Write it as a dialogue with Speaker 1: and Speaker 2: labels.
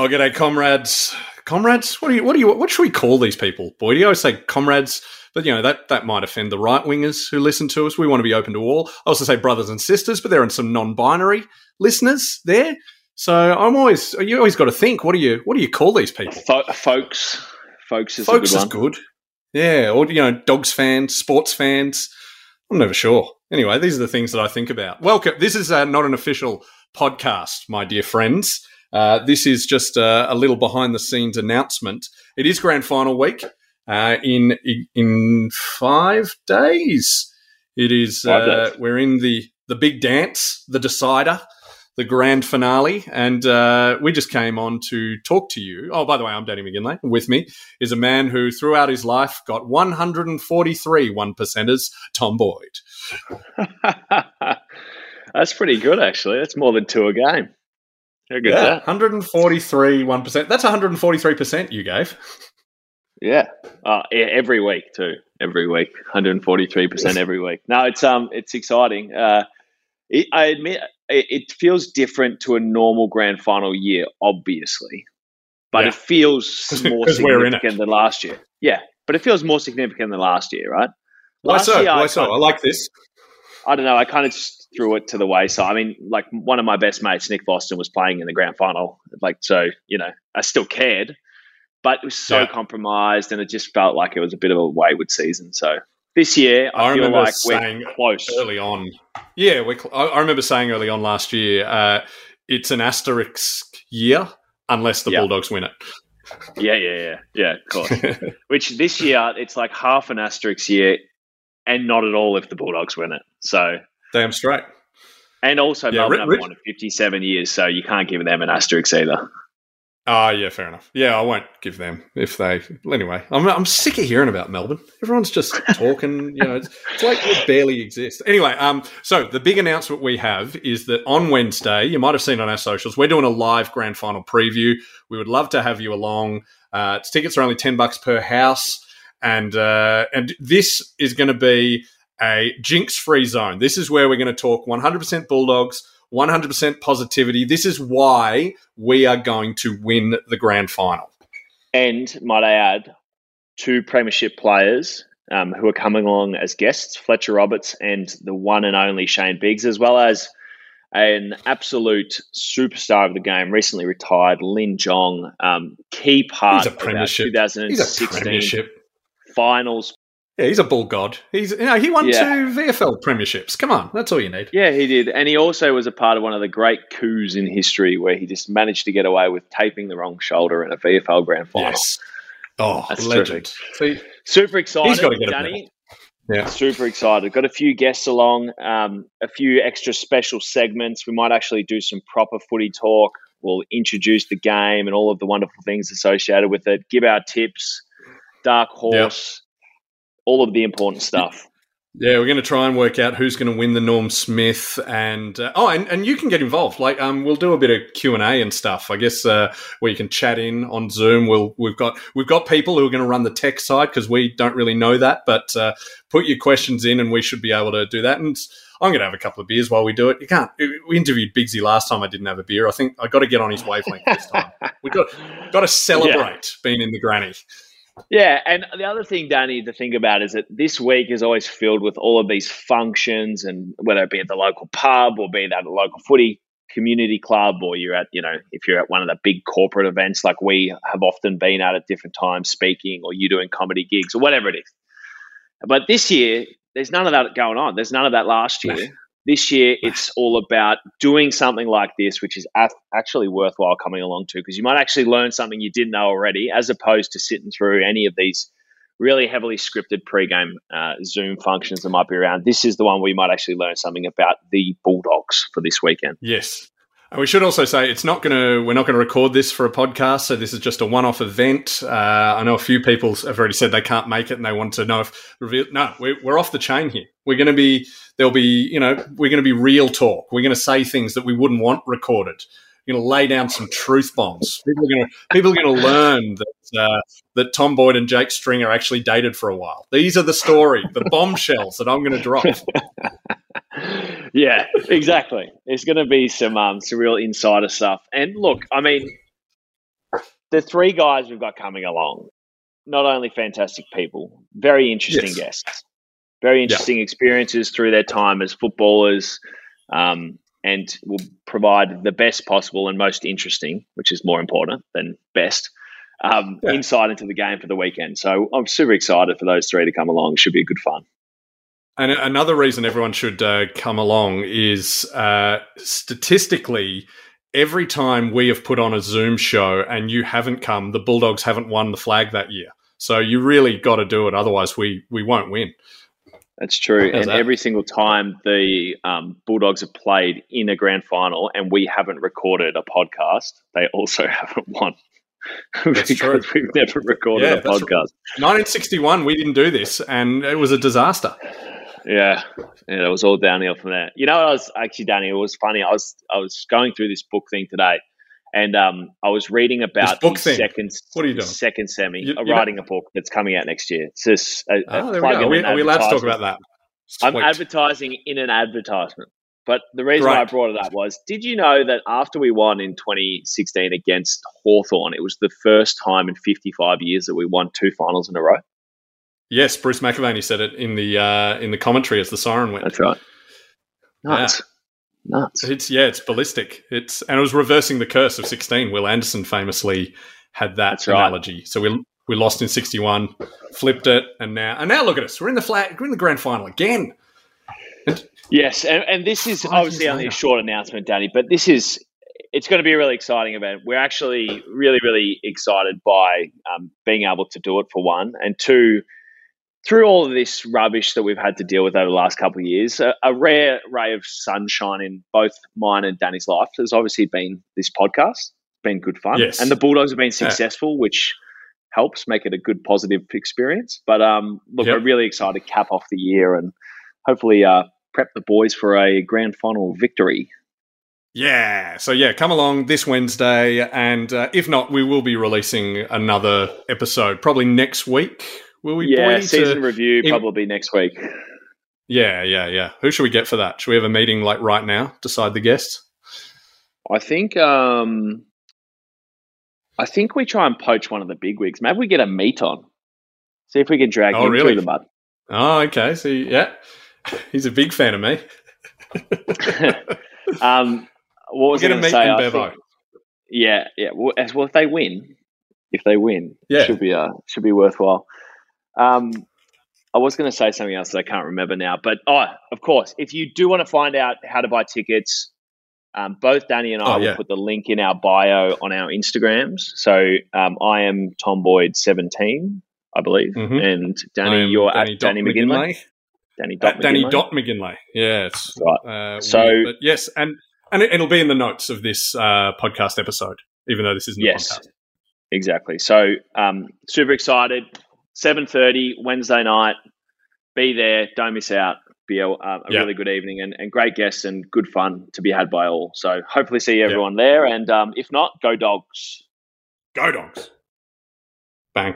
Speaker 1: Oh, g'day, comrades. Comrades? What do you? What do you? What should we call these people? Boy, do you always say comrades? But you know that that might offend the right wingers who listen to us. We want to be open to all. I also say brothers and sisters, but there are some non-binary listeners there. So I'm always you always got to think. What do you? What do you call these people?
Speaker 2: Fo- folks, folks is
Speaker 1: Folks
Speaker 2: a good
Speaker 1: is good. Yeah, or you know, dogs fans, sports fans. I'm never sure. Anyway, these are the things that I think about. Welcome. This is uh, not an official podcast, my dear friends. Uh, this is just a, a little behind the scenes announcement. It is grand final week uh, in in five days. It is. Uh,
Speaker 2: days.
Speaker 1: we're in the the big dance, the decider, the grand finale, and uh, we just came on to talk to you. Oh, by the way, I'm Danny McGinley. With me is a man who, throughout his life, got 143 one percenters. Tom Boyd.
Speaker 2: That's pretty good, actually. That's more than two a game. How good
Speaker 1: Yeah,
Speaker 2: that?
Speaker 1: 143 one percent. That's 143 percent you gave.
Speaker 2: Yeah. Uh, every week too. Every week, 143 percent every week. No, it's um, it's exciting. Uh, it, I admit it, it feels different to a normal grand final year, obviously, but
Speaker 1: Yeah.
Speaker 2: it feels more
Speaker 1: 'cause we're in
Speaker 2: significant than last year. Yeah, but it feels more significant than last year, right?
Speaker 1: Why
Speaker 2: Last
Speaker 1: so?
Speaker 2: year, I
Speaker 1: Why so? I like this.
Speaker 2: I don't know. I kind of just threw it to the wayside. I mean, like one of my best mates, Nick Boston, was playing in the grand final. Like, so you know, I still cared, but it was so
Speaker 1: Yeah.
Speaker 2: compromised, and it just felt like it was a bit of a wayward season. So this year, I,
Speaker 1: I
Speaker 2: feel
Speaker 1: remember
Speaker 2: like we're
Speaker 1: saying
Speaker 2: close.
Speaker 1: early on. Yeah, we cl- I I remember saying early on last year, uh, it's an asterisk year unless the
Speaker 2: Yeah.
Speaker 1: Bulldogs win it.
Speaker 2: Yeah, yeah, yeah, yeah. Of course. Which this year, it's like half an asterisk year, and not at all if the Bulldogs win it. So.
Speaker 1: Damn straight.
Speaker 2: And also,
Speaker 1: Yeah,
Speaker 2: Melbourne haven't won in 57 years, so you can't give them an asterisk either.
Speaker 1: Ah, yeah, fair enough. Yeah, I won't give them if they. Anyway, I'm, I'm sick of hearing about Melbourne. Everyone's just talking. you know, it's, it's like we barely exist. Anyway, um, so the big announcement we have is that on Wednesday, you might have seen on our socials, we're doing a live grand final preview. We would love to have you along. Uh, tickets are only ten bucks per house, and uh, and this is going to be a jinx-free zone. This is where we're going to talk 100% Bulldogs. 100% positivity. This is why we are going to win the grand final.
Speaker 2: And might I add, two premiership players um, who are coming along as guests, Fletcher Roberts and the one and only Shane Biggs, as well as an absolute superstar of the game, recently retired, Lin Jong, um, key part of our
Speaker 1: premiership. He's a
Speaker 2: 2016
Speaker 1: premiership.
Speaker 2: finals.
Speaker 1: Yeah, he's a bull god. He's you know he won
Speaker 2: Yeah.
Speaker 1: two VFL premierships. Come on, that's all you need.
Speaker 2: Yeah, he did. And he also was a part of one of the great coups in history where he just managed to get away with taping the wrong shoulder in a VFL grand final.
Speaker 1: Yes. Oh,
Speaker 2: That's
Speaker 1: legend. See,
Speaker 2: Super excited,
Speaker 1: He's gotta get a
Speaker 2: Danny.
Speaker 1: Yeah.
Speaker 2: Super excited. Got a few guests along, um, a few extra special segments. We might actually do some proper footy talk. We'll introduce the game and all of the wonderful things associated with it. Give our tips, dark horse, all of the important stuff.
Speaker 1: Yeah, we're going to try and work out who's going to win the Norm Smith, and uh, oh, and, and you can get involved. Like, um, we'll do a bit of Q and A and stuff. I guess uh, where you can chat in on Zoom. We'll we've got we've got people who are going to run the tech side because we don't really know that. But uh, put your questions in, and we should be able to do that. And I'm going to have a couple of beers while we do it. You can't. We interviewed Biggsy last time. I didn't have a beer. I think I got to get on his wavelength this time. We got got to celebrate being in the granny.
Speaker 2: Yeah, and the other thing, Danny, to think about is that this week is always filled with all of these functions, and whether it be at the local pub or be that at a local footy community club, or you're at, you know, if you're at one of the big corporate events like we have often been at at different times, speaking, or you doing comedy gigs or whatever it is. But this year, there's none of that going on. There's none of that last year. This year, it's all about doing something like this, which is ac- actually worthwhile coming along to because you might actually learn something you didn't know already, as opposed to sitting through any of these really heavily scripted pre-game uh, Zoom functions that might be around. This is the one where you might actually learn something about the Bulldogs for this weekend.
Speaker 1: Yes. And we should also say it's not going to. We're not going to record this for a podcast, so this is just a one-off event. Uh, I know a few people have already said they can't make it, and they want to know if reveal. No, we're, we're off the chain here. We're going to be. There'll be. You know, we're going to be real talk. We're going to say things that we wouldn't want recorded. We're going to lay down some truth bombs. People are going to. People are going to learn that uh, that Tom Boyd and Jake Stringer actually dated for a while. These are the story, the bombshells that I'm going to drop.
Speaker 2: yeah, exactly. There's going to be some um, some real insider stuff. And look, I mean, the three guys we've got coming along, not only fantastic people, very interesting
Speaker 1: Yes.
Speaker 2: guests, very interesting experiences through their time as footballers, um, and will provide the best possible and most interesting, which is more important than best, um,
Speaker 1: Yeah.
Speaker 2: insight into the game for the weekend. So I'm super excited for those three to come along. Should be a good fun.
Speaker 1: And another reason everyone should uh, come along is uh, statistically, every time we have put on a Zoom show and you haven't come, the Bulldogs haven't won the flag that year. So you really got to do it, otherwise we we won't win.
Speaker 2: That's true.
Speaker 1: How's
Speaker 2: and
Speaker 1: that?
Speaker 2: every single time the um, Bulldogs have played in a grand final and we haven't recorded a podcast, they also haven't won. Because
Speaker 1: true.
Speaker 2: we've never recorded
Speaker 1: Yeah,
Speaker 2: a podcast.
Speaker 1: 1961, we didn't do this, and it was a disaster.
Speaker 2: Yeah. Yeah, it was all downhill from there. You know I was actually Danny, it was funny. I was I was going through this book thing today and um, I was reading about
Speaker 1: book
Speaker 2: the
Speaker 1: thing?
Speaker 2: second
Speaker 1: What are you doing?
Speaker 2: second semi,
Speaker 1: You- you know-
Speaker 2: writing a book that's coming out next year. It's just a, a
Speaker 1: Oh, there we
Speaker 2: plug
Speaker 1: go. Are we, are we allowed to talk about that?
Speaker 2: I'm advertising in an advertisement. But the reason why I brought it up was did you know that after we won in 2016 against Hawthorn, it was the first time in 55 years that we won two finals in a row?
Speaker 1: Yes, Bruce McAvaney said it in the uh, in the commentary as the siren went.
Speaker 2: That's right. Nuts. Nuts.
Speaker 1: It's yeah, it's ballistic. It's and it was reversing the curse of sixteen. Wil Anderson famously had that
Speaker 2: That's right.
Speaker 1: analogy. So we we lost in sixty one, flipped it, and now and now look at us. We're in the flag. We're in the grand final again.
Speaker 2: Yes, and, and this is obviously only a short announcement, Danny, but this is it's going to be a really exciting event. We're actually really, really excited by um, being able to do it for one, and two, through all of this rubbish that we've had to deal with over the last couple of years, a, a rare ray of sunshine in both mine and Danny's life has obviously been this podcast. It's been good fun,
Speaker 1: Yes.
Speaker 2: and the Bulldogs have been successful, which helps make it a good positive experience. But um, look,
Speaker 1: Yep.
Speaker 2: we're really excited to cap off the year and hopefully uh, prep the boys for a grand final victory.
Speaker 1: Yeah. So yeah, come along this Wednesday, and uh, if not, we will be releasing another episode probably next week. Will we?
Speaker 2: yeah, season
Speaker 1: to-
Speaker 2: review
Speaker 1: in-
Speaker 2: probably next week.
Speaker 1: yeah, yeah, yeah. Who should we get for that? Should we have a meeting like right now? Decide the guests.
Speaker 2: I think um, I think we try and poach one of the big wigs. Maybe we get a meet on. See if we can drag
Speaker 1: Oh,
Speaker 2: him
Speaker 1: really?
Speaker 2: through the mud.
Speaker 1: Oh, okay. So yeah, he's a big fan of me.
Speaker 2: um, what was I
Speaker 1: going to
Speaker 2: say? I think- yeah, yeah. Well, as well, if they win, if they win,
Speaker 1: Yeah.
Speaker 2: should be uh, should be worthwhile. Um, I was going to say something else that I can't remember now, but oh, of course, if you do want to find out how to buy tickets, um, both Danny and I
Speaker 1: Oh,
Speaker 2: will
Speaker 1: yeah.
Speaker 2: put the link in our bio on our Instagrams. So um, I am Tom Boyd seventeen, I believe,
Speaker 1: Mhm.
Speaker 2: and Danny, you're
Speaker 1: Danny
Speaker 2: at Danny
Speaker 1: Dot
Speaker 2: McGinley. Danny
Speaker 1: At
Speaker 2: Dot
Speaker 1: Danny
Speaker 2: McGinley.
Speaker 1: Dot McGinley. It's
Speaker 2: Right.
Speaker 1: uh,
Speaker 2: So-
Speaker 1: weird, but yes, and and it, it'll be in the notes of this uh, podcast episode, even though this isn't
Speaker 2: Yes.
Speaker 1: a podcast.
Speaker 2: Exactly. So um, super excited. Seven thirty Wednesday night. Be there. Don't miss out. Be a, a
Speaker 1: Yeah.
Speaker 2: really good evening and, and great guests and good fun to be had by all. So hopefully see everyone there. And um, if not, go dogs.
Speaker 1: Go dogs! Bang.